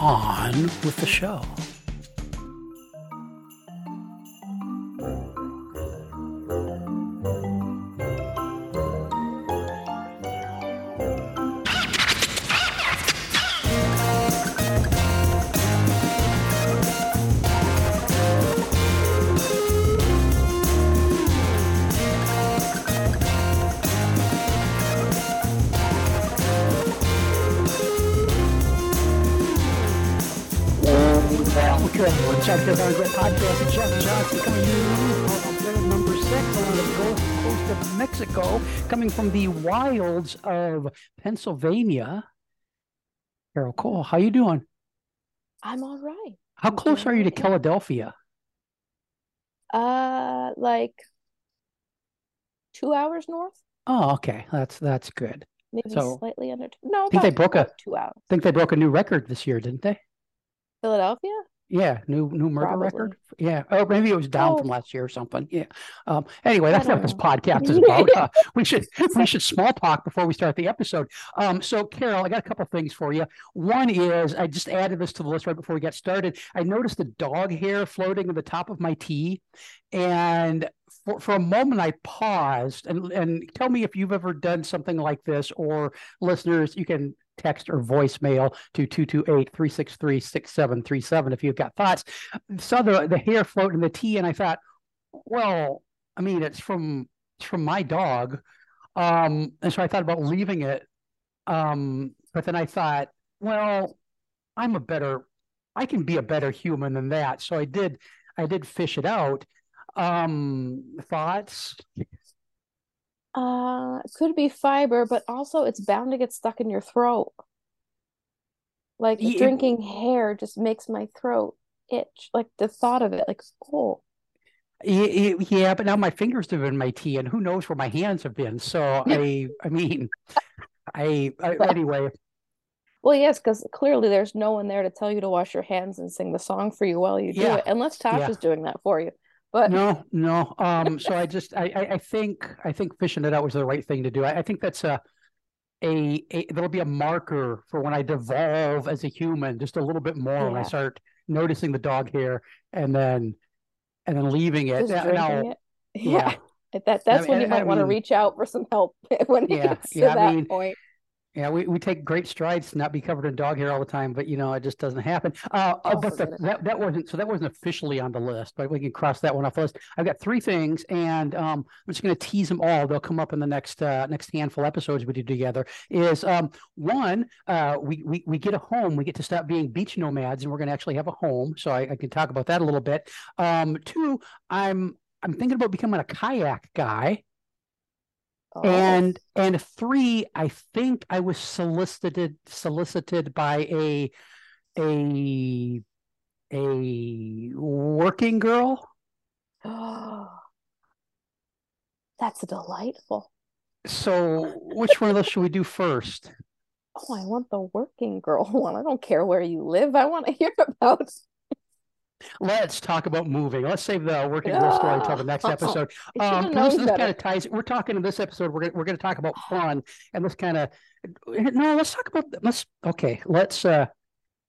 On with the show. From the wilds of Pennsylvania. Carol Cole, how you doing? I'm all right. How I'm close are you to. Philadelphia? Uh, like two hours north, Oh, okay. That's that's good. maybe So, slightly under. Two. No, think they broke a- two hours. I think they broke a new record this year, didn't they? Philadelphia? Yeah, new new murder Probably. record. Yeah, or maybe it was down from Oh. last year or something. Yeah. Um. Anyway, that's what this podcast is about. Uh, we should we should small talk before we start the episode. Um. So, Carol, I got a couple things for you. One is I just added this to the list right before we got started. I noticed the dog hair floating at the top of my tea, and for for a moment I paused and and tell me if you've ever done something like this, or listeners, you can text or voicemail to 228-363-6737 if you've got thoughts. Saw the, the hair float in the tea and I thought, well, I mean, it's from it's from my dog. Um, and so I thought about leaving it. Um, but then I thought, well, I'm a better I can be a better human than that. So I did I did fish it out. Um, thoughts? Uh, could be fiber, but also it's bound to get stuck in your throat. Like Ye- drinking hair just makes my throat itch. Like the thought of it, like, oh, Yeah, but now my fingers have been my tea, and who knows where my hands have been. So I, I mean, I, I anyway. well, yes, because clearly there's no one there to tell you to wash your hands and sing the song for you while you do Yeah. it, unless Yeah. Tasha's doing that for you. But No, no. Um, so I just, I, I, I think, I think fishing it out was the right thing to do. I, I think that's a, a, a, there'll be a marker for when I devolve as a human, just a little bit more when I start noticing the dog hair, and then, and then leaving it. Now- now- it. yeah. Yeah. That that's I when you mean- I might want to reach out for some help when it Yeah, gets to yeah, I that mean, point. Yeah, we, we take great strides to not be covered in dog hair all the time, but you know, it just doesn't happen. Uh, Oh, but the, that that wasn't so that wasn't officially on the list, but we can cross that one off the list. I've got three things, and um, I'm just going to tease them all. They'll come up in the next uh, next handful of episodes we do together. Is um, one, uh, we, we we get a home, we get to stop being beach nomads, and we're going to actually have a home. So I, I can talk about that a little bit. Um, two, I'm I'm thinking about becoming a kayak guy. Oh, And and three, I think I was solicited solicited by a a a working girl. that's delightful. So which one of those should we do first? Oh, I want the working girl one. I don't care where you live. I want to hear about. Let's talk about moving. Let's save the working girl story until the next episode. Um, this, this better. kind of ties. We're talking in this episode. We're gonna, we're going to talk about fun, and this kind of no. Let's talk about let's okay. Let's uh,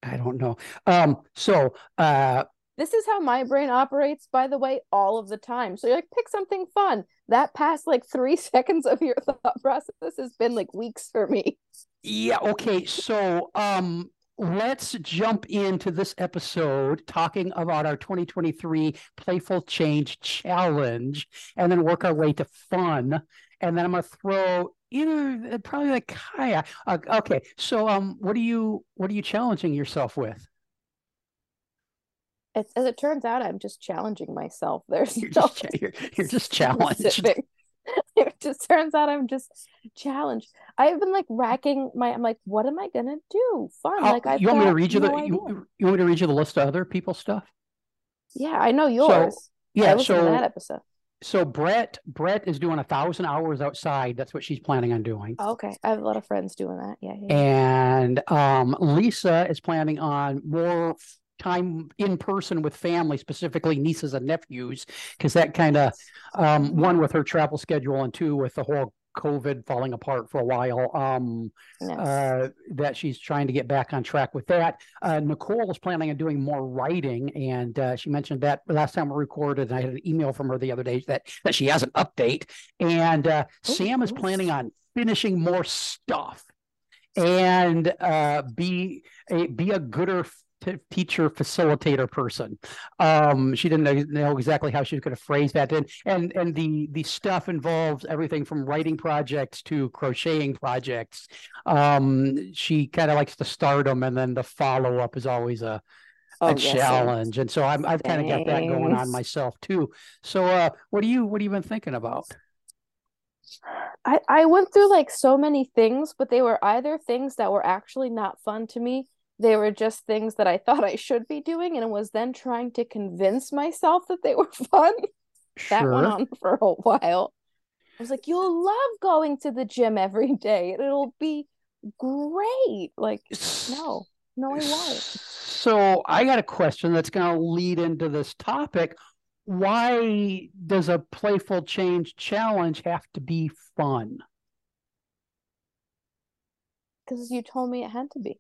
I don't know. Um, so uh, This is how my brain operates, by the way, all of the time. So you're like, pick something fun. That past like three seconds of your thought process has been like weeks for me. Yeah, okay. So um let's jump into this episode talking about our 2023 Playful Change Challenge and then work our way to fun. And then I'm gonna throw either probably like Kaya. Uh, okay, so um what are you what are you challenging yourself with? As, as it turns out, I'm just challenging myself. There's You're no just you're, you're just challenged. specific- just turns out I'm just challenged. I've been like racking my. I'm like, what am I gonna do? Fun. Like I you want me to read you no the you, you want me to read you the list of other people's stuff? Yeah, I know yours. I Yeah, to that so episode. so Brett Brett is doing a thousand hours outside. That's what she's planning on doing. Oh, okay, I have a lot of friends doing that. Yeah, yeah. And um, Lisa is planning on more time in person with family, specifically nieces and nephews, because that kind of um, one with her travel schedule and two with the whole COVID falling apart for a while. Um, Yes. uh, that she's trying to get back on track with that. Uh, Nicole is planning on doing more writing, and uh, she mentioned that last time we recorded. And I had an email from her the other day that that she has an update, and uh, Ooh, Sam is planning on finishing more stuff and uh, be a be a gooder teacher facilitator person. Um, she didn't know, know exactly how she was going to phrase that, and and and the the stuff involves everything from writing projects to crocheting projects. Um, she kind of likes to start them, and then the follow up is always a Oh, a challenge. And so I'm, I've kind of got that going on myself too. So uh, what do you what have you been thinking about? I I went through like so many things, but they were either things that were actually not fun to me. They were just things that I thought I should be doing, and was then trying to convince myself that they were fun. That went on for a while. I was like, "You'll love going to the gym every day. It'll be great." Like, no, no, I won't. So I got a question that's going to lead into this topic. Why does a playful change challenge have to be fun? Because you told me it had to be.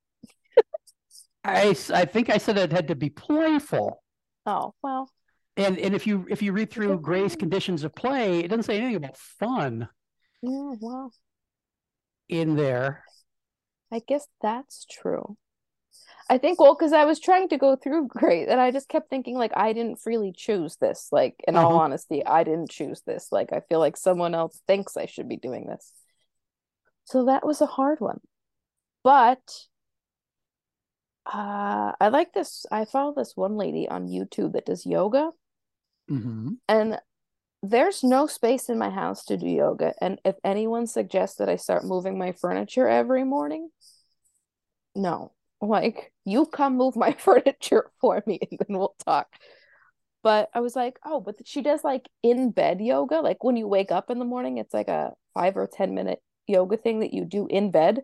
I, I think I said it had to be playful. Oh, well, And and if you if you read through Gray's conditions of play, it doesn't say anything about fun yeah, well, in there. I guess that's true. I think, well, because I was trying to go through Gray, and I just kept thinking, like, I didn't freely choose this. Like, in all Uh-huh. honesty, I didn't choose this. Like, I feel like someone else thinks I should be doing this. So that was a hard one. But uh, I like this. I follow this one lady on YouTube that does yoga, hmm and there's no space in my house to do yoga. And if anyone suggests that I start moving my furniture every morning, no. Like, you come move my furniture for me and then we'll talk. But I was like, oh, but she does like in bed yoga. Like when you wake up in the morning, it's like a five or 10 minute yoga thing that you do in bed.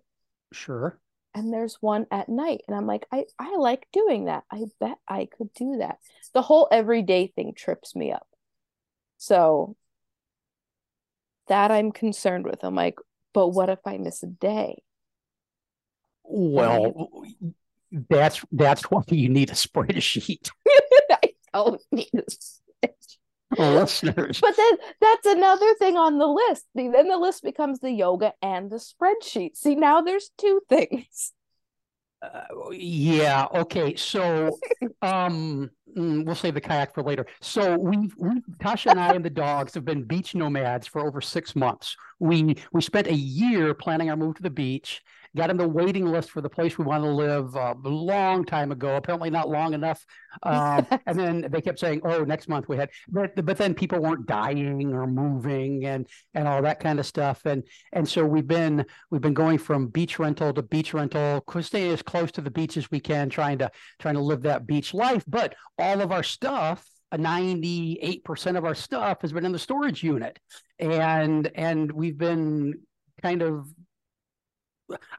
Sure. And there's one at night. And I'm like, I, I like doing that. I bet I could do that. The whole everyday thing trips me up. So that I'm concerned with. I'm like, but what if I miss a day? Well, that's that's why you need a spreadsheet, I don't need this. listeners. But then that's another thing on the list. Then the list becomes the yoga and the spreadsheet. See, now there's two things. Uh, yeah. Okay. So, um, mm, we'll save the kayak for later. So we've, we Tasha and I and the dogs have been beach nomads for over six months. We we spent a year planning our move to the beach. Got on the waiting list for the place we want to live uh, a long time ago. Apparently not long enough. Um, and then they kept saying, "Oh, next month we had," but but then people weren't dying or moving and and all that kind of stuff. And and so we've been we've been going from beach rental to beach rental, staying as close to the beach as we can, trying to trying to live that beach life. But all of our stuff, ninety eight percent of our stuff, has been in the storage unit, and and we've been kind of.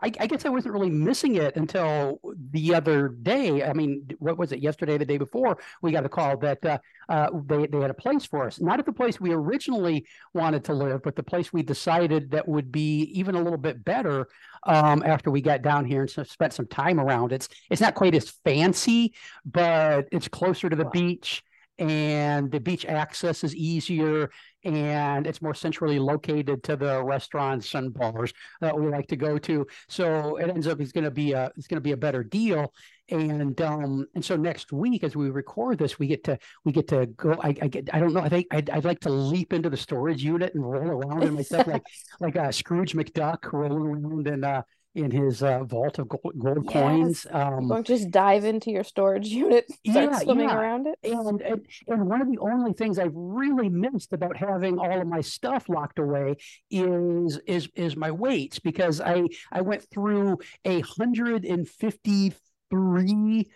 I, I guess I wasn't really missing it until the other day. I mean, what was it? Yesterday, the day before, we got a call that uh, uh, they they had a place for us. Not at the place we originally wanted to live, but the place we decided that would be even a little bit better um, after we got down here and so spent some time around. It's it's not quite as fancy, but it's closer to the Wow. beach, and the beach access is easier, and it's more centrally located to the restaurants and bars that we like to go to. So it ends up it's going to be a it's going to be a better deal. And um and so next week as we record this, we get to we get to go. I, I get I don't know. I think I'd, I'd like to leap into the storage unit and roll around in myself like like a Scrooge McDuck rolling around in uh in his uh, vault of gold, gold Yes. coins. Um, to just dive into your storage unit, start Yeah, swimming yeah. around it. and, and and one of the only things I've really missed about having all of my stuff locked away is is is my weights because I I went through a hundred and fifty three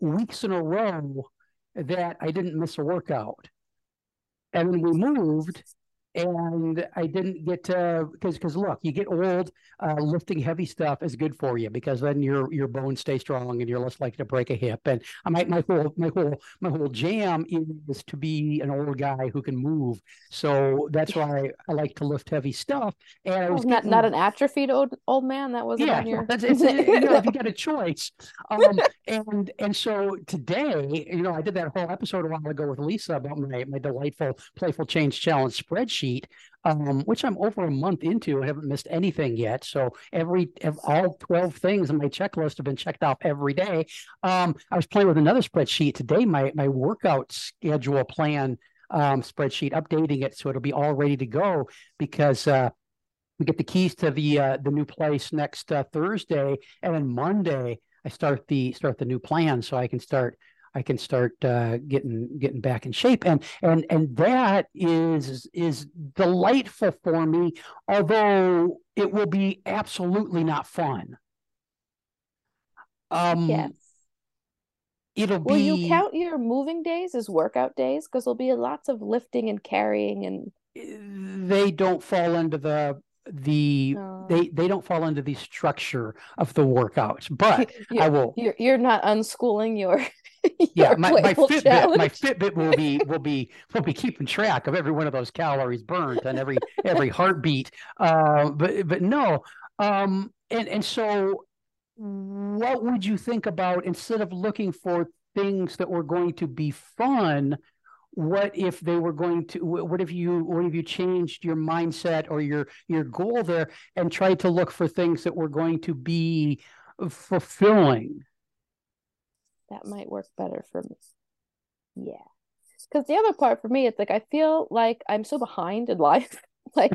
weeks in a row that I didn't miss a workout, and then we moved. And I didn't get to because because look, you get old. Uh, lifting heavy stuff is good for you because then your your bones stay strong and you're less likely to break a hip. And I might my whole my whole my whole jam is to be an old guy who can move. So that's why I like to lift heavy stuff. And I was not getting, not an atrophied old old man. That wasn't yeah, on your. that's it's, you know, if you got a choice. Um, and and so today, you know, I did that whole episode a while ago with Lisa about my my delightful playful change challenge spreadsheet, um, which I'm over a month into and haven't missed anything yet. So every all twelve things on my checklist have been checked off every day. Um, I was playing with another spreadsheet today, my my workout schedule plan um, spreadsheet, updating it so it'll be all ready to go because. Uh, we get the keys to the uh, the new place next uh, Thursday, and then Monday I start the start the new plan, so I can start I can start uh, getting getting back in shape, and and and that is is delightful for me, although it will be absolutely not fun. Um, yes. it'll Will be you count your moving days as workout days? Because there'll be lots of lifting and carrying and they don't fall into the the they they don't fall into the structure of the workouts, but I will you're you're not unschooling your yeah my, my fitbit challenge. my fitbit will be will be will be keeping track of every one of those calories burnt and every every heartbeat uh but but no um and and so what would you think about instead of looking for things that were going to be fun what if they were going to what if you what if you changed your mindset or your your goal there and tried to look for things that were going to be fulfilling that might work better for me. Yeah. Because the other part for me, it's like I feel like I'm so behind in life. like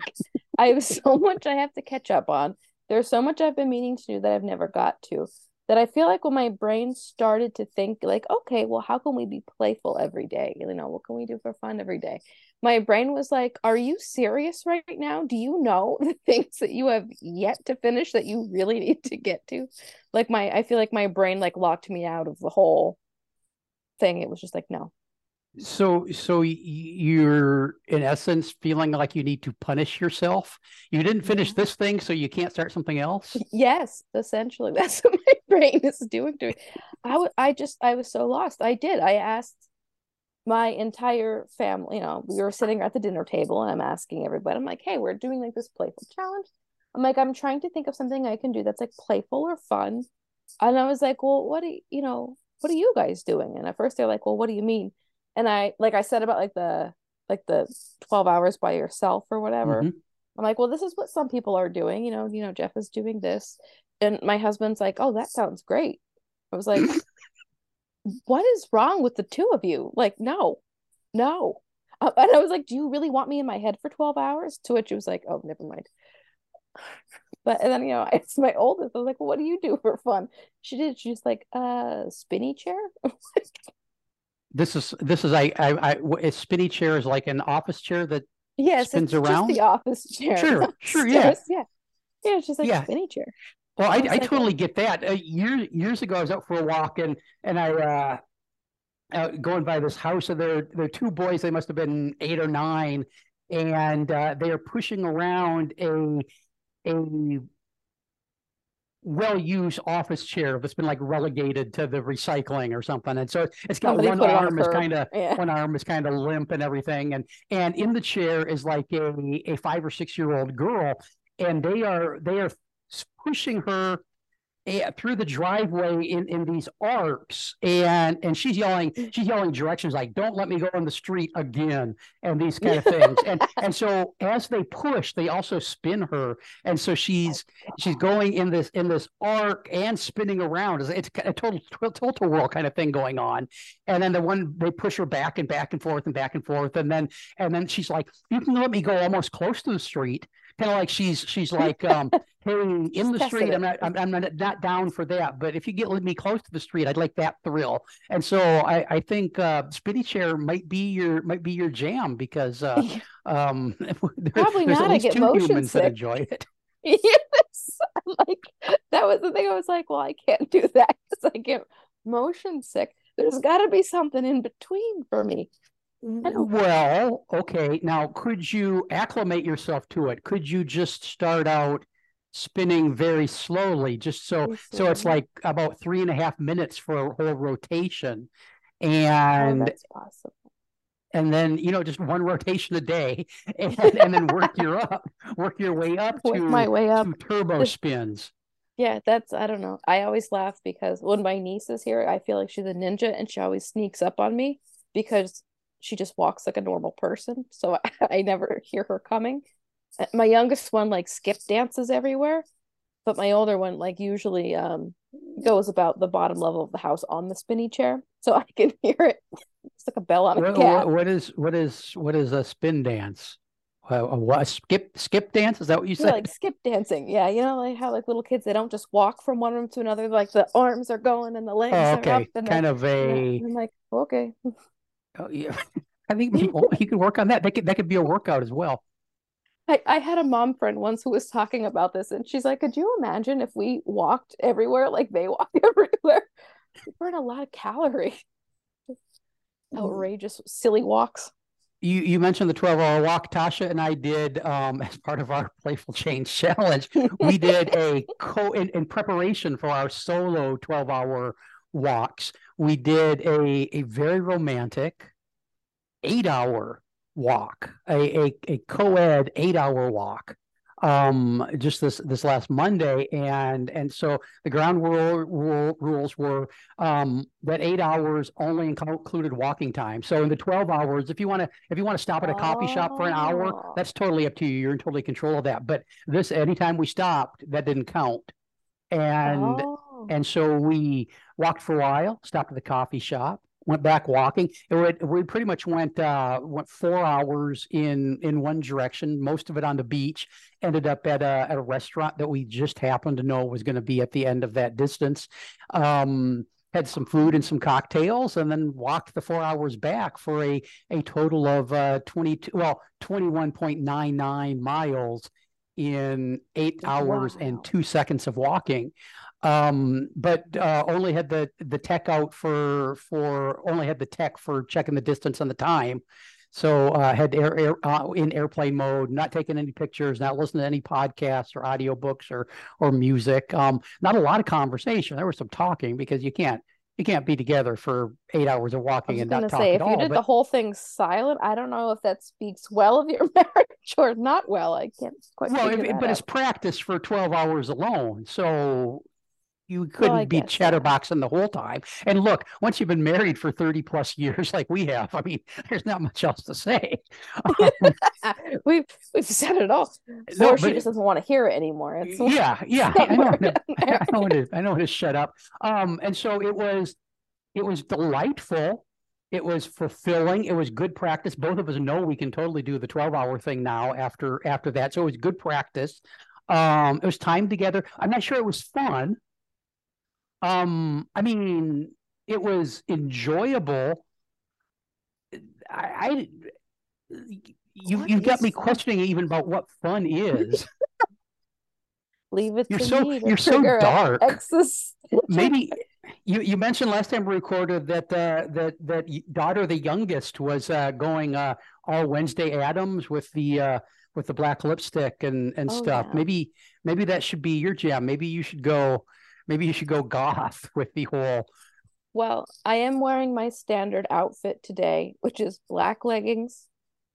I have so much I have to catch up on. There's so much I've been meaning to do that I've never got to. That I feel like when my brain started to think like, okay, well, how can we be playful every day? You know, what can we do for fun every day? My brain was like, are you serious right now? Do you know the things that you have yet to finish that you really need to get to? Like my I feel like my brain like locked me out of the whole thing. It was just like, no. So, so you're in essence feeling like you need to punish yourself. You didn't finish this thing, so you can't start something else. Yes, essentially that's what my brain is doing to me. I w- I just I was so lost. I did. I asked my entire family, you know, we were sitting at the dinner table and I'm asking everybody, I'm like, hey, we're doing like this playful challenge. I'm like, I'm trying to think of something I can do that's like playful or fun. And I was like, well, what do you, you know, what are you guys doing? And at first they're like, well, what do you mean? And I, like I said about like the, like the 12 hours by yourself or whatever. Mhm. I'm like, well, this is what some people are doing. You know, you know, Jeff is doing this. And my husband's like, oh, that sounds great. I was like, what is wrong with the two of you? Like, no, no. Uh, and I was like, do you really want me in my head for 12 hours? To which he was like, oh, never mind. But and then you know, it's my oldest. I was like, well, what do you do for fun? She did. She's like, uh, spinny chair. This is this is I I, I a spinny chair is like an office chair that yes, Spins around? the office chair. Sure, sure, yeah. yeah, yeah. She's like Yeah. spinny chair. Well, I, I I totally get that. Uh, years years ago, I was out for a walk and and I uh, uh going by this house, and there there are two boys. They must have been eight or nine, and uh, they are pushing around a a well-used office chair that's been like relegated to the recycling or something. And so it's got oh, Somebody one put it on a arm is kind of Yeah. one arm is kind of limp and everything. And and in the chair is like a a five or six year old girl, and they are they are pushing her through the driveway in in these arcs and and she's yelling mm. she's yelling directions like don't let me go on the street again and these kind of things. And and so as they push they also spin her. And so she's she's going in this in this arc and spinning around. It's, it's a total a whirl kind of thing going on. And then the one they push her back and back and forth and back and forth. And then and then she's like you can let me go almost close to the street kind of like she's she's like um hey in the street i'm not I'm, I'm not, not down for that but if you get me close to the street i'd like that thrill and so i i think uh spinny chair might be your might be your jam because uh um there- Probably there's not, at I get two motion humans that sick. enjoy it yes. I'm like that was the thing. I was like, well, I can't do that because I get motion sick. There's got to be something in between for me. Well, okay. Now, could you acclimate yourself to it? Could you just start out spinning very slowly, just so so it's like about three and a half minutes for a whole rotation, Oh, and that's possible. and then you know just one rotation a day, and, and then work your up, work your way up Work to my way up. turbo spins. Yeah, that's I don't know. I always laugh because when my niece is here, I feel like she's a ninja and she always sneaks up on me because she just walks like a normal person. So I, I never hear her coming. Uh, My youngest one like skip dances everywhere, but my older one like usually um goes about the bottom level of the house on the spinny chair, so I can hear it. It's like a bell on a What, cat. what, what is what is what is a spin dance? A, a, a skip skip dance? Is that what you Yeah, like skip dancing. Yeah, you know, like how like little kids they don't just walk from one room to another, like the arms are going and the legs Oh, are up and kind of a. I'm like, okay. Oh, yeah. I think you you could work on that. That could that could be a workout as well. I, I had a mom friend once who was talking about this, and she's like, Could you imagine if we walked everywhere like they walk everywhere? We burn a lot of calories. Outrageous, silly walks. You you mentioned the 12 hour walk. Tasha and I did um, as part of our Playful Change Challenge. We did a co in, in preparation for our solo 12 hour walks. We did a a very romantic eight hour walk, a a, a co-ed eight hour walk. Um, just this this last Monday, and and so the ground rule, rule rules were um that eight hours only included walking time. So in the twelve hours, if you want to if you want to stop at a coffee shop for an hour, Oh. that's totally up to you. You're in totally control of that. But this anytime we stopped, that didn't count. And Oh. And so we walked for a while, stopped at the coffee shop, went back walking. It would, we pretty much went uh, went four hours in in one direction, most of it on the beach. Ended up at a at a restaurant that we just happened to know was going to be at the end of that distance. Um, had some food and some cocktails, and then walked the four hours back for a a total of uh, twenty two well twenty one point nine nine miles in eight hours Wow. and two seconds of walking um but uh only had the the tech out for for only had the tech for checking the distance and the time. So uh had air, air uh, in airplane mode not taking any pictures not listening to any podcasts or audiobooks or or music. Um not a lot of conversation. There was some talking because you can't you can't be together for eight hours of walking and not talk say, if you all did the whole thing silent, I don't know if that speaks well of your marriage or not well. I can't quite well figure if- that but it's practice for 12 hours alone. So you couldn't I be guess, yeah. the whole time. And look, once you've been married for 30 plus years, like we have, I mean, there's not much else to say. Um, We've we've said it all. No, or she just doesn't want to hear it anymore. It's yeah, yeah, I know, I know, in I know it is. I know it is shut up. Um, and so it was, it was delightful. It was fulfilling. It was good practice. Both of us know we can totally do the 12 hour thing now after, after that. So it was good practice. Um, it was time together. I'm not sure it was fun. Um, I mean, it was enjoyable. I, I you, you've got me fun. questioning even about what fun is. Leave it You're to so me you're so dark. Exis- Maybe you you mentioned last time we recorded that uh, that that daughter, the youngest, was uh, going uh, all Wednesday Addams with the uh, with the black lipstick and and Oh, stuff. yeah. Maybe maybe that should be your jam. Maybe you should go. Maybe you should go goth with the whole. Well, I am wearing my standard outfit today, which is black leggings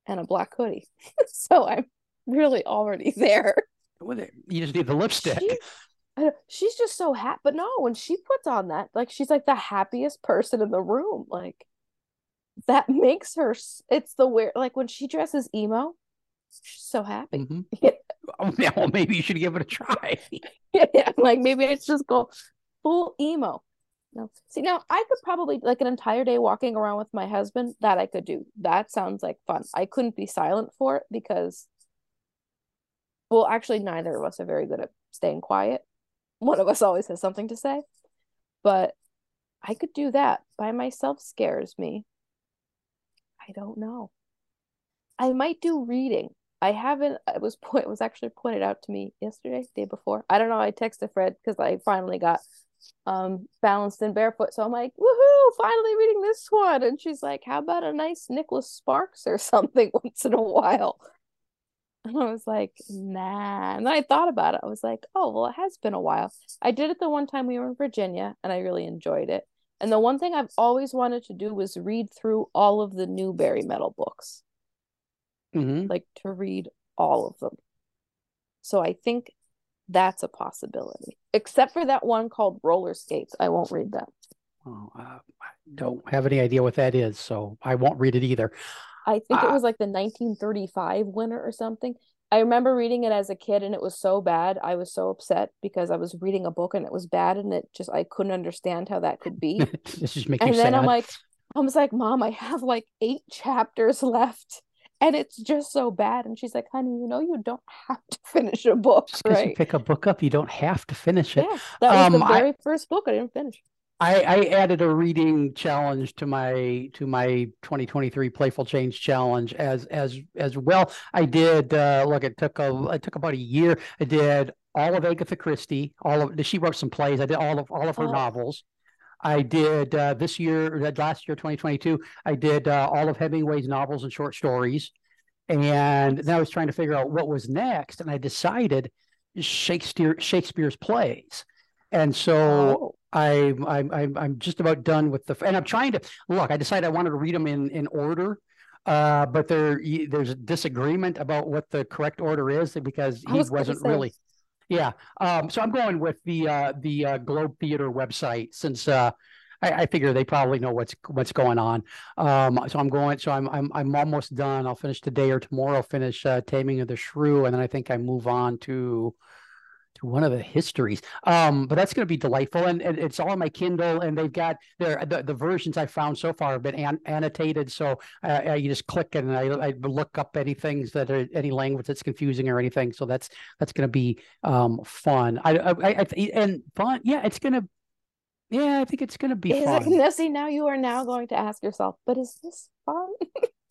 and a black hoodie. so I'm really already there. with it. You just need the lipstick. She- she's just so happy. But no, when she puts on that, like she's like the happiest person in the room. Like that makes her. It's the weird. Like when she dresses emo, she's so happy. Mhm. Oh, yeah, well, maybe you should give it a try. yeah, like maybe it's just go full emo. No, see now I could probably like an entire day walking around with my husband. That I could do. That sounds like fun. I couldn't be silent for it because Well, actually, neither of us are very good at staying quiet. One of us always has something to say, but I could do that by myself scares me. I don't know. I might do reading. I haven't. It was point was actually pointed out to me yesterday, day before. I don't know. I texted Fred because I finally got um balanced and barefoot. So I'm like, woohoo! Finally reading this one. And she's like, how about a nice Nicholas Sparks or something once in a while? And I was like, nah. And then I thought about it. I was like, oh well, it has been a while. I did it the one time we were in Virginia, and I really enjoyed it. And the one thing I've always wanted to do was read through all of the Newbery Medal books. Mm-hmm. Like to read all of them. So I think that's a possibility. Except for that one called Roller Skates. I won't read that. Oh, uh, I don't have any idea what that is, so I won't read it either. I think it Uh, was like the 1935 winner or something. I remember reading it as a kid and it was so bad. I was so upset because I was reading a book and it was bad and it just I couldn't understand how that could be. this just makes and then sad. I'm like, I was like, Mom, I have like eight chapters left and it's just so bad. And she's like, honey, you know you don't have to finish a book, just because you pick a book up, you don't have to finish it. Yeah, that was Um, the I- very first book I didn't finish. I, I added a reading challenge to my to my 2023 Playful Change challenge as as as well. I did uh, look. It took a it took about a year. I did all of Agatha Christie. All of she wrote some plays. I did all of all of her Oh. novels. I did uh, this year, last year, 2022. I did uh, all of Hemingway's novels and short stories, and then I was trying to figure out what was next, and I decided Shakespeare Shakespeare's plays, and so. Oh, I, I'm I'm I'm just about done with the and I'm trying to look. I decided I wanted to read them in in order, uh, but there there's a disagreement about what the correct order is because I he was wasn't say. really. Yeah, um, so I'm going with the uh, the uh, Globe Theater website since uh, I, I figure they probably know what's what's going on. Um, so I'm going. So I'm I'm I'm almost done. I'll finish today or tomorrow. Finish uh, Taming of the Shrew, and then I think I move on to to one of the histories. Um, but that's going to be delightful, and, and it's all on my Kindle, and they've got their the, the versions I found so far have been an, annotated, so uh, uh, you just click and I, I look up any things that are any language that's confusing or anything. So that's that's going to be um, fun. I, I, I I- and fun, yeah, it's going to. Yeah, I think it's going to be is it fun. now see now you are now going to ask yourself, but is this fun?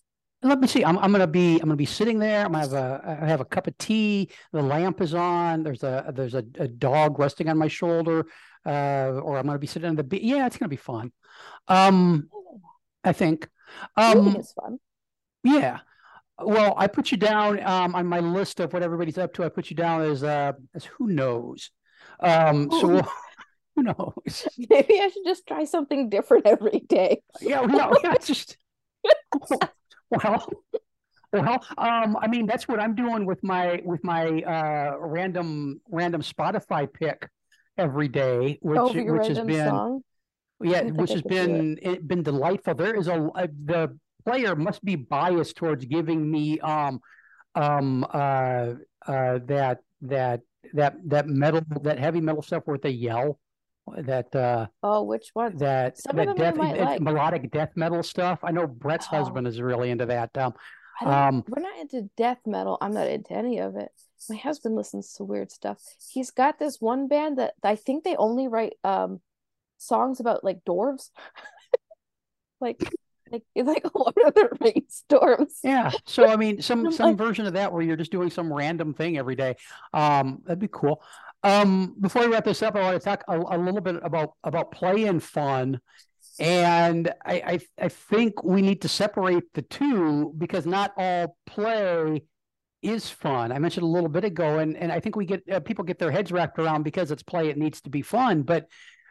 Let me see. I'm I'm gonna be I'm gonna be sitting there. I'm gonna have a I have a cup of tea. The lamp is on. There's a there's a, a dog resting on my shoulder. Uh, or I'm gonna be sitting on the beach. Yeah, it's gonna be fun. Um, I think. Um, is fun. yeah. Well, I put you down um on my list of what everybody's up to. I put you down as uh as who knows. Um, so Who- who knows? Maybe I should just try something different every day. Yeah, no, yeah, just well, well, um, I mean, that's what I'm doing with my with my uh random random Spotify pick every day, which your which has been song. yeah, which has do it. been it been delightful. There is a, a the player must be biased towards giving me um um uh uh that that that that metal that heavy metal stuff where they yell that uh Oh, which one? that Some that death like. melodic death metal stuff. I know Brett's Oh. husband is really into that. Um, um, we're not into death metal. I'm not into any of it. My husband listens to weird stuff. He's got this one band that I think they only write um songs about like dwarves. like like it's like Lord of the Rings dwarves. yeah. So I mean, some some like- version of that where you're just doing some random thing every day. Um, that'd be cool. Um, before we wrap this up, I want to talk a, a little bit about about play and fun. And I, I I think we need to separate the two because not all play is fun. I mentioned a little bit ago, and and I think we get uh, people get their heads wrapped around because it's play, it needs to be fun, but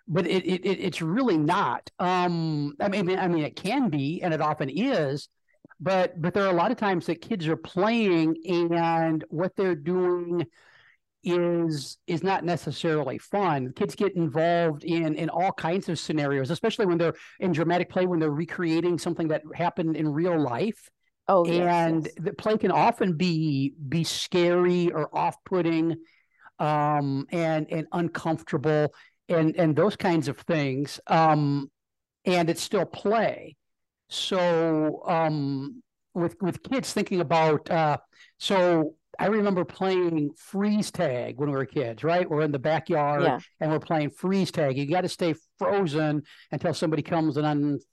but it it- it's really not. Um, I mean, I mean, it can be, and it often is, but but there are a lot of times that kids are playing, and what they're doing is is not necessarily fun. Kids get involved in in all kinds of scenarios, especially when they're in dramatic play when they're recreating something that happened in real life Oh yes, and yes. the play can often be be scary or off-putting um and and uncomfortable and and those kinds of things um and it's still play so um with with kids thinking about uh so I remember playing freeze tag when we were kids, right? We're in the backyard Yeah. and we're playing freeze tag. You got to stay frozen until somebody comes and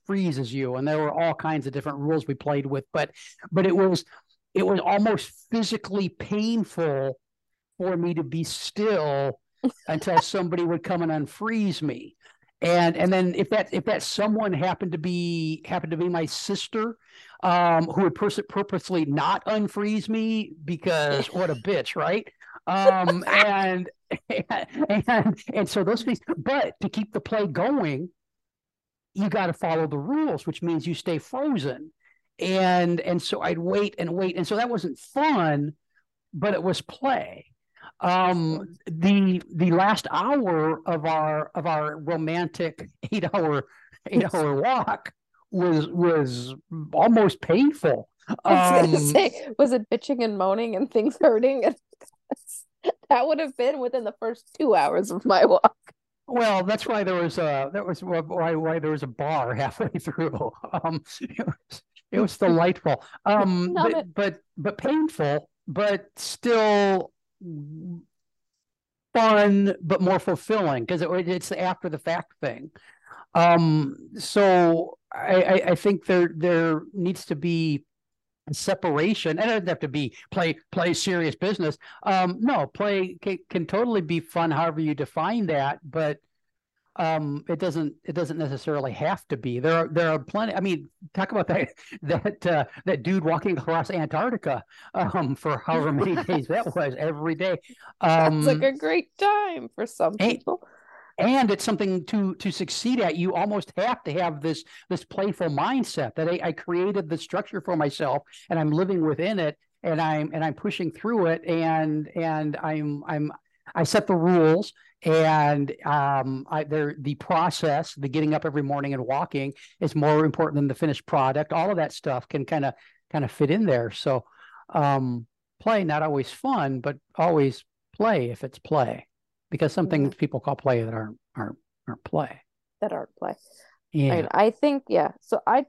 unfreezes you. And there were all kinds of different rules we played with, but but it was it was almost physically painful for me to be still until somebody would come and unfreeze me. And and then if that if that someone happened to be happened to be my sister, um, who would pers- purposely not unfreeze me because what a bitch, right? Um, and, and and so those things. But to keep the play going, you got to follow the rules, which means you stay frozen. And and so I'd wait and wait, and so that wasn't fun, but it was play. Um, the the last hour of our of our romantic eight hour eight hour walk was was almost painful. I was gonna Um, say, was it bitching and moaning and things hurting? That would have been within the first two hours of my walk. Well, that's why there was a that was why why there was a bar halfway through. Um, it was, it was delightful. Um, but, it. but but painful, but still fun, but more fulfilling because it, it's the after the fact thing. Um, so I, I I think there there needs to be a separation, and it doesn't have to be play play serious business. Um, no, play can, can totally be fun, however you define that, but um, it doesn't it doesn't necessarily have to be. There are there are plenty. I mean, talk about that that uh, that dude walking across Antarctica um, for however many days that was every day. Um, It's like a great time for some people. And it's something to to succeed at you almost have to have this this playful mindset that I, I created the structure for myself and i'm living within it and i'm and i'm pushing through it and and i'm i'm i set the rules and um i the process the getting up every morning and walking is more important than the finished product. All of that stuff can kind of kind of fit in there. So um play not always fun but always play if it's play because some things mm-hmm. people call play that aren't aren't aren't play. That art play. Yeah. And I think, yeah. So I,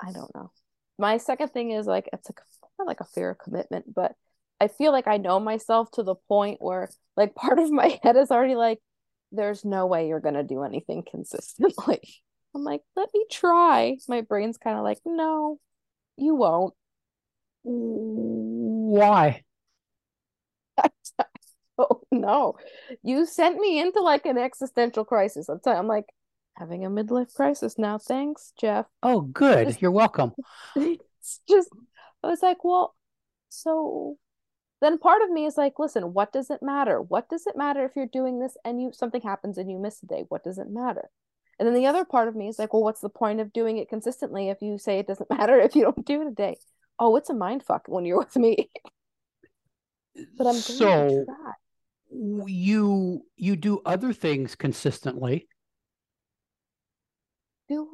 I don't know. My second thing is like it's like not like a fear of commitment, but I feel like I know myself to the point where like part of my head is already like, there's no way you're gonna do anything consistently. I'm like, let me try. My brain's kind of like, no, you won't. Why? No. You sent me into like an existential crisis. I'm telling I'm like having a midlife crisis now. Thanks, Jeff. Oh, good. Just- You're welcome. it's just I was like, well, so then part of me is like, listen, what does it matter? What does it matter if you're doing this and you something happens and you miss a day? What does it matter? And then the other part of me is like, well, what's the point of doing it consistently if you say it doesn't matter if you don't do it a day? Oh, it's a mind fuck when you're with me. but I'm so. You you do other things consistently. Do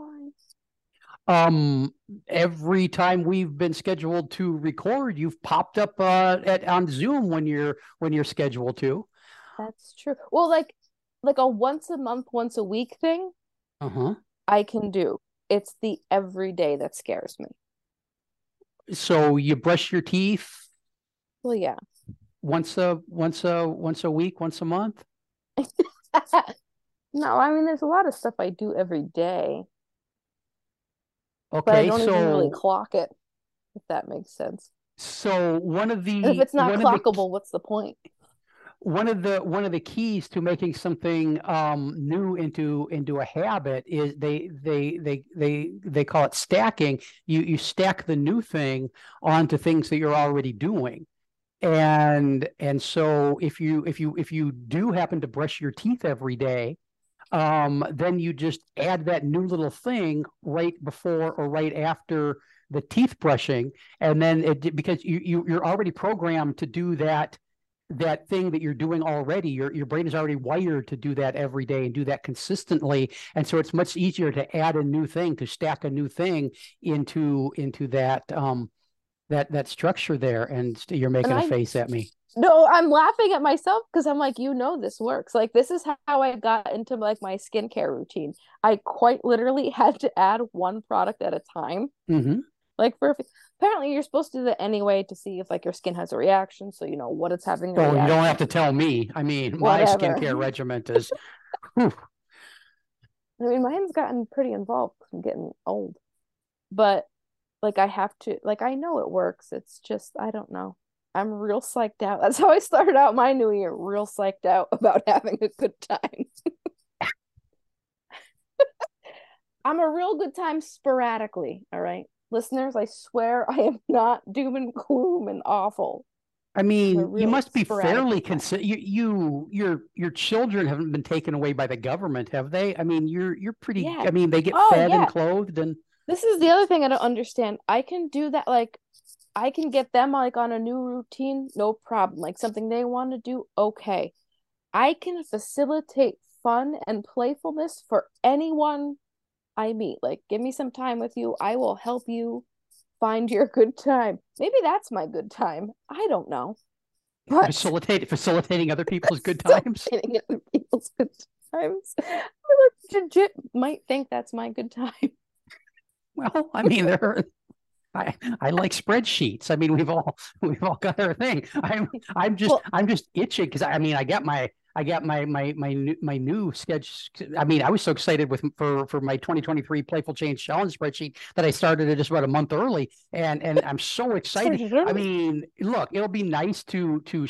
I? Um, every time we've been scheduled to record, you've popped up uh, at on Zoom when you're when you're scheduled to. That's true. Well, like like a once a month, once a week thing, Uh huh. I can do. It's the everyday that scares me. So you brush your teeth Well, yeah. Once a once a once a week, once a month. No, I mean there's a lot of stuff I do every day, but I don't even really clock it, if that makes sense. so one of the And if it's not one of the clockable, what's the point? one of the one of the keys to making something um, new into into a habit is they they they they they call it stacking. You you stack the new thing onto things that you're already doing. And and so if you if you if you do happen to brush your teeth every day, um, then you just add that new little thing right before or right after the teeth brushing, and then it because you, you you're already programmed to do that that thing that you're doing already. Your your brain is already wired to do that every day and do that consistently, and so it's much easier to add a new thing to stack a new thing into into that um that that structure there. And you're making a I- face at me. No, I'm laughing at myself because I'm like, you know, this works. Like this is how I got into like my skincare routine. I quite literally had to add one product at a time. hmm Like for apparently you're supposed to do that anyway to see if like your skin has a reaction, so you know what it's having. Oh, you don't have to tell me. I mean, my skincare regimen is. I mean, mine's gotten pretty involved I'm getting old, but like I have to, like I know it works. It's just I don't know. I'm real psyched out. That's how I started out my new year. Real psyched out about having a good time. I'm a real good time sporadically. All right, listeners, I swear I am not doom and gloom and awful. I mean, you must be fairly consider you, you your your children haven't been taken away by the government, have they? I mean, you're you're pretty. Yeah. I mean, they get oh, fed yeah. and clothed and. This is the other thing I don't understand. I can do that, like, I can get them like on a new routine, no problem. Like something they want to do, okay. I can facilitate fun and playfulness for anyone I meet. Like, give me some time with you. I will help you find your good time. Maybe that's my good time. I don't know. But facilitate facilitating other people's good times. Facilitating other people's good times. I legit might think that's my good time. Well, I mean, there are I, I like spreadsheets. I mean, we've all we've all got our thing. I'm I'm just well, I'm just itching because I mean I got my I got my my my new my new sketch. I mean, I was so excited with for for my 2023 Playful Change Challenge spreadsheet that I started it just about a month early, and and I'm so excited. I mean, look, it'll be nice to to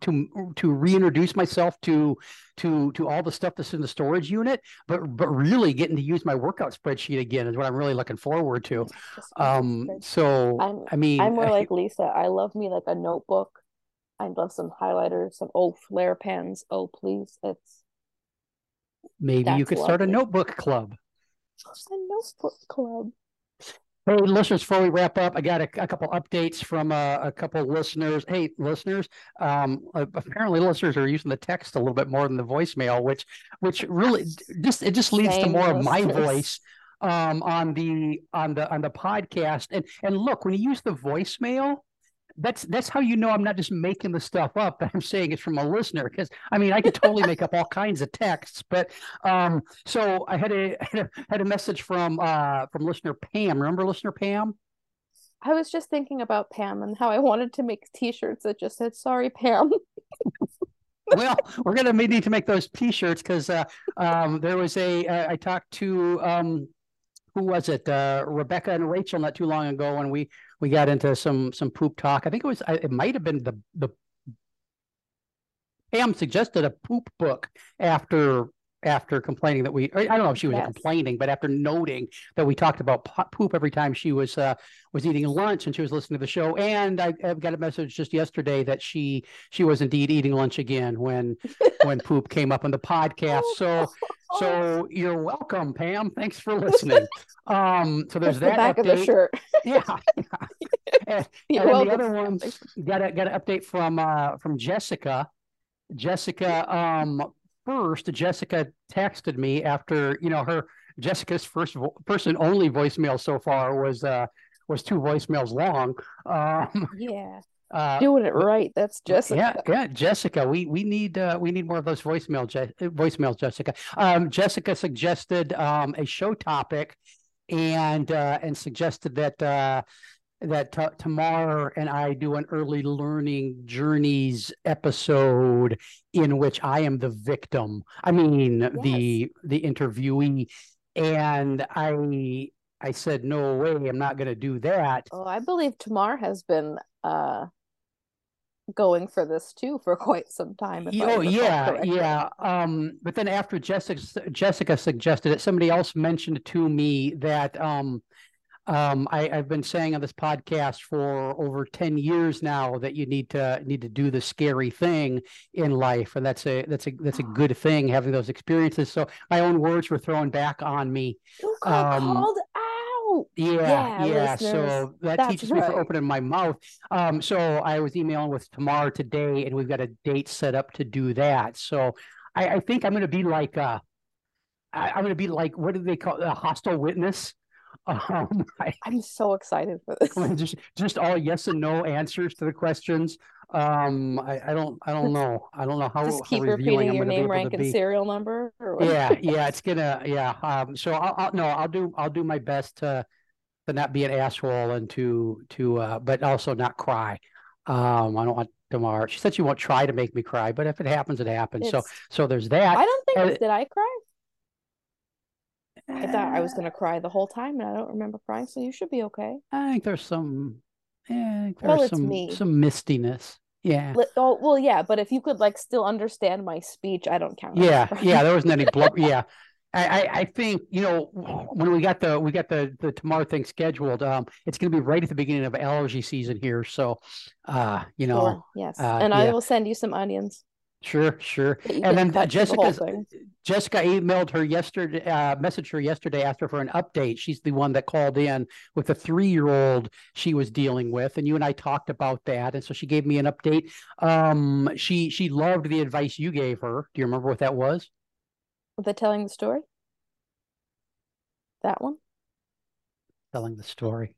to to reintroduce myself to to to all the stuff that's in the storage unit, but but really getting to use my workout spreadsheet again is what I'm really looking forward to. Um, so I'm, I mean, I'm more like Lisa. I love me like a notebook I'd love some highlighters, some old Flair pens. Oh, please. It's maybe you could lovely. start a notebook club. A notebook club. Hey, listeners, before we wrap up, I got a, a couple updates from uh, a couple listeners. Hey, listeners, um, apparently listeners are using the text a little bit more than the voicemail, which which really just it just leads Same to more listeners. of my voice um, on the on the on the podcast. And and look, when you use the voicemail, that's that's how you know I'm not just making the stuff up. But I'm saying it's from a listener because I mean I could totally make up all kinds of texts. But um, so I had a had a, had a message from uh, from listener Pam. Remember listener Pam? I was just thinking about Pam and how I wanted to make T-shirts that just said "Sorry, Pam." well, we're gonna need to make those T-shirts because uh, um, there was a uh, I talked to um, who was it? Uh, Rebecca and Rachel not too long ago, and we we got into some some poop talk. I think it was it might have been the the Pam suggested a poop book after after complaining that we I don't know if she was yes. complaining, but after noting that we talked about poop every time she was uh, was eating lunch and she was listening to the show, and I, I got a message just yesterday that she she was indeed eating lunch again when when poop came up on the podcast. So so you're welcome, Pam. Thanks for listening. Um, so there's that the back update. of the shirt. yeah. yeah. And, and the other ones got a got an update from uh from Jessica. Jessica um first, Jessica texted me after you know her Jessica's first vo- person only voicemail so far was uh was two voicemails long. Um, yeah. Uh, Doing it right. That's Jessica. Yeah, yeah, Jessica. We we need uh, we need more of those voicemail Je- voicemails, Jessica. Um, Jessica suggested um, a show topic, and uh, and suggested that uh, that t- Tamar and I do an early learning journeys episode in which I am the victim. I mean yes. the the interviewee, and I I said no way, I'm not going to do that. Oh, I believe Tamar has been uh going for this too for quite some time. Oh yeah, yeah. Um, but then after Jessica Jessica suggested it, somebody else mentioned to me that um um, I, have been saying on this podcast for over 10 years now that you need to need to do the scary thing in life. And that's a that's a that's a good thing having those experiences. So my own words were thrown back on me. You got um, called out. Yeah, yeah. yeah. So that teaches right. me for opening my mouth. Um, so I was emailing with Tamar today and we've got a date set up to do that. So I, I think I'm gonna be like uh I, am gonna be like what do they call a hostile witness? Um, I, am so excited for this. Just, just all yes and no answers to the questions. Um, I, I don't, I don't know. I don't know how. Just keep how repeating your name, rank, and serial number. yeah, yeah, it's gonna, yeah. Um, so I'll, I'll, no, I'll do, I'll do my best to, to not be an asshole and to to uh, but also not cry. Um, I don't want Tamar. She said she won't try to make me cry, but if it happens, it happens. It's- so so there's that. I don't think And- did I cry? I thought I was gonna cry the whole time, and I don't remember crying. So you should be okay. I think there's some. Yeah, think Well, there's it's some me. some mistiness. Yeah. Oh well, yeah, but if you could like still understand my speech, I don't count. Yeah, yeah, there wasn't any blub. Yeah, I, I, I think you know when we got the we got the the Tamar thing scheduled. Um, it's going to be right at the beginning of allergy season here, so, uh, you know, Sure, yes, uh, and I will send you some onions. Sure, sure. And then Jessica, the whole Jessica's thing. Jessica emailed her yesterday, uh, messaged her yesterday, asked her for an update. She's the one that called in with the three year old she was dealing with, and you and I talked about that, and so she gave me an update. Um, she she loved the advice you gave her. Do you remember what that was? The telling the story. That one. Telling the story.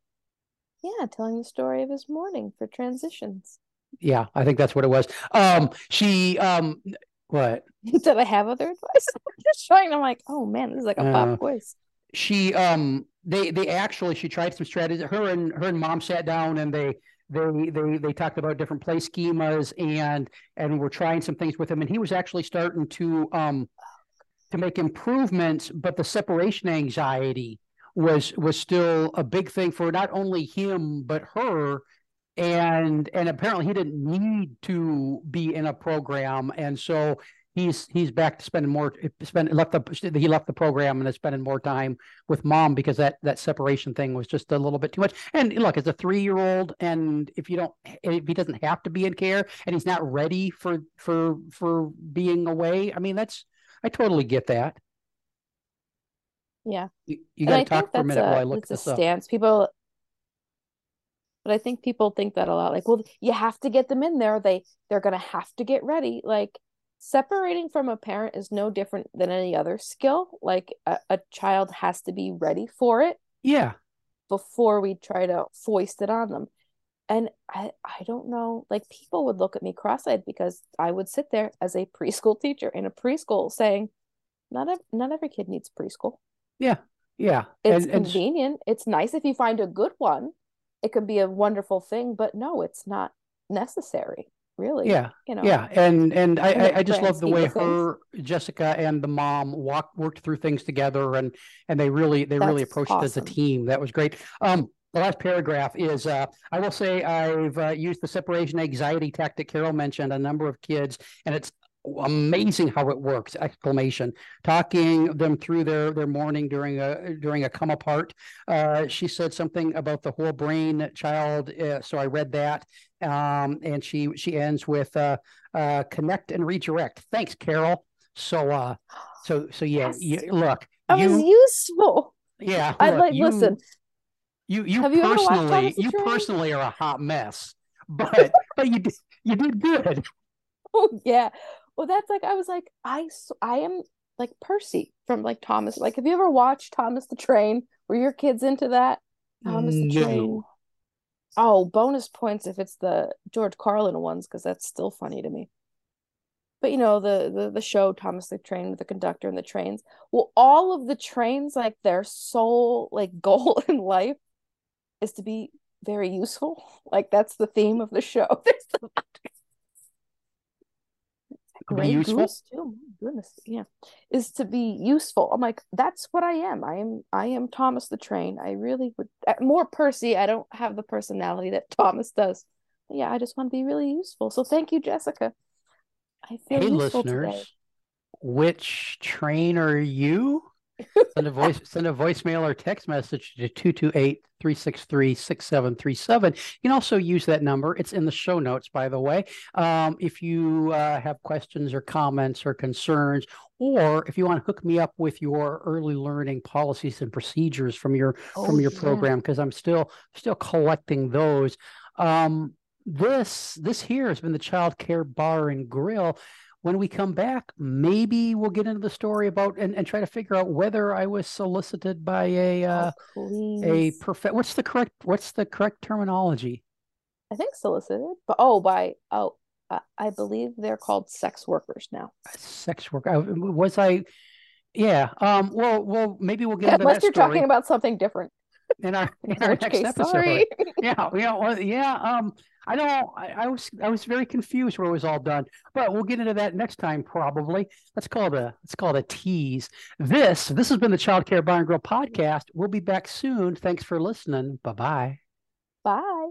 Yeah, telling the story of his morning for transitions. Yeah, I think that's what it was. Um, she um, what? Did I have other advice? I'm just trying. I'm like, oh man, this is like a Uh, pop quiz. She um, they they actually she tried some strategies. Her and her and mom sat down and they they they they talked about different play schemas and and we're trying some things with him. And he was actually starting to um to make improvements, but the separation anxiety was was still a big thing for not only him but her and and apparently he didn't need to be in a program and so he's he's back to spending more spend left the he left the program and is spending more time with mom because that that separation thing was just a little bit too much and look as a three year old and if you don't if he doesn't have to be in care and he's not ready for for for being away i mean that's i totally get that Yeah. you, you got to talk for a minute while i a look it's a this up stance. People but I think people think that a lot. Like, well, you have to get them in there. They they're gonna have to get ready. Like separating from a parent is no different than any other skill. Like a, a child has to be ready for it yeah before we try to foist it on them. And I I don't know, like people would look at me cross-eyed because I would sit there as a preschool teacher in a preschool saying, not ev- not every kid needs preschool. yeah yeah It's and, and convenient. It's nice if you find a good one. It could be a wonderful thing, but no, it's not necessary, really. yeah You know. Yeah, and and I I, I just love the way of things. her Jessica and the mom walked worked through things together, and and they really they really That's approached it as a team. That was great. Um, the last paragraph is uh, I will say I've uh, used the separation anxiety tactic Carol mentioned a number of kids, and it's amazing how it works exclamation. Talking them through their their morning during a during a come apart. Uh she said something about the whole brain child uh, so i read that. Um and she she ends with uh uh connect and redirect. Thanks carol. So uh so so yeah Yes. you, look That you was useful. yeah I like you, listen, you you Have you personally the you personally are a hot mess but but you did you did good. Oh yeah. Well, that's like I was like, i i am like Percy from like Thomas. Like, have you ever watched Thomas the Train? Were your kids into that? Thomas the Train. Oh, bonus points if it's the George Carlin ones, because that's still funny to me. But you know, the, the the show Thomas the Train with the conductor and the trains. Well, all of the trains, like their sole like goal in life is to be very useful. Like that's the theme of the show. There's the To be Grey useful? Goose too. My goodness, yeah, is to be useful. I'm like, that's what I am. I am. I am Thomas the Train. I really would uh, more Percy. I don't have the personality that Thomas does. But yeah, I just want to be really useful. So thank you, Jessica. I feel Hey, useful listeners, today. which train are you? Send a voice, send a voicemail or text message to 228-363-6737. You can also use that number. It's in the show notes, by the way. Um, if you uh, have questions or comments or concerns, or if you want to hook me up with your early learning policies and procedures from your from Oh, your yeah. program, because I'm still still collecting those. Um, this this here has been the Child Care Bar and Grill. When we come back, maybe we'll get into the story about and, and try to figure out whether I was solicited by a uh, Oh, a perfect. What's the correct What's the correct terminology? I think solicited, but oh, by oh, I, I believe they're called sex workers now. Sex work. I, was I? Yeah. Um. Well. Well. Maybe we'll get into Unless you're story. talking about something different. in our in In our next case, episode. sorry. Yeah, yeah, well, yeah. Um, I don't. I, I was I was very confused where it was all done, but we'll get into that next time probably. Let's call it a let's call it a tease. This this has been the Child Care Bar and Grill podcast. We'll be back soon. Thanks for listening. Bye bye. Bye.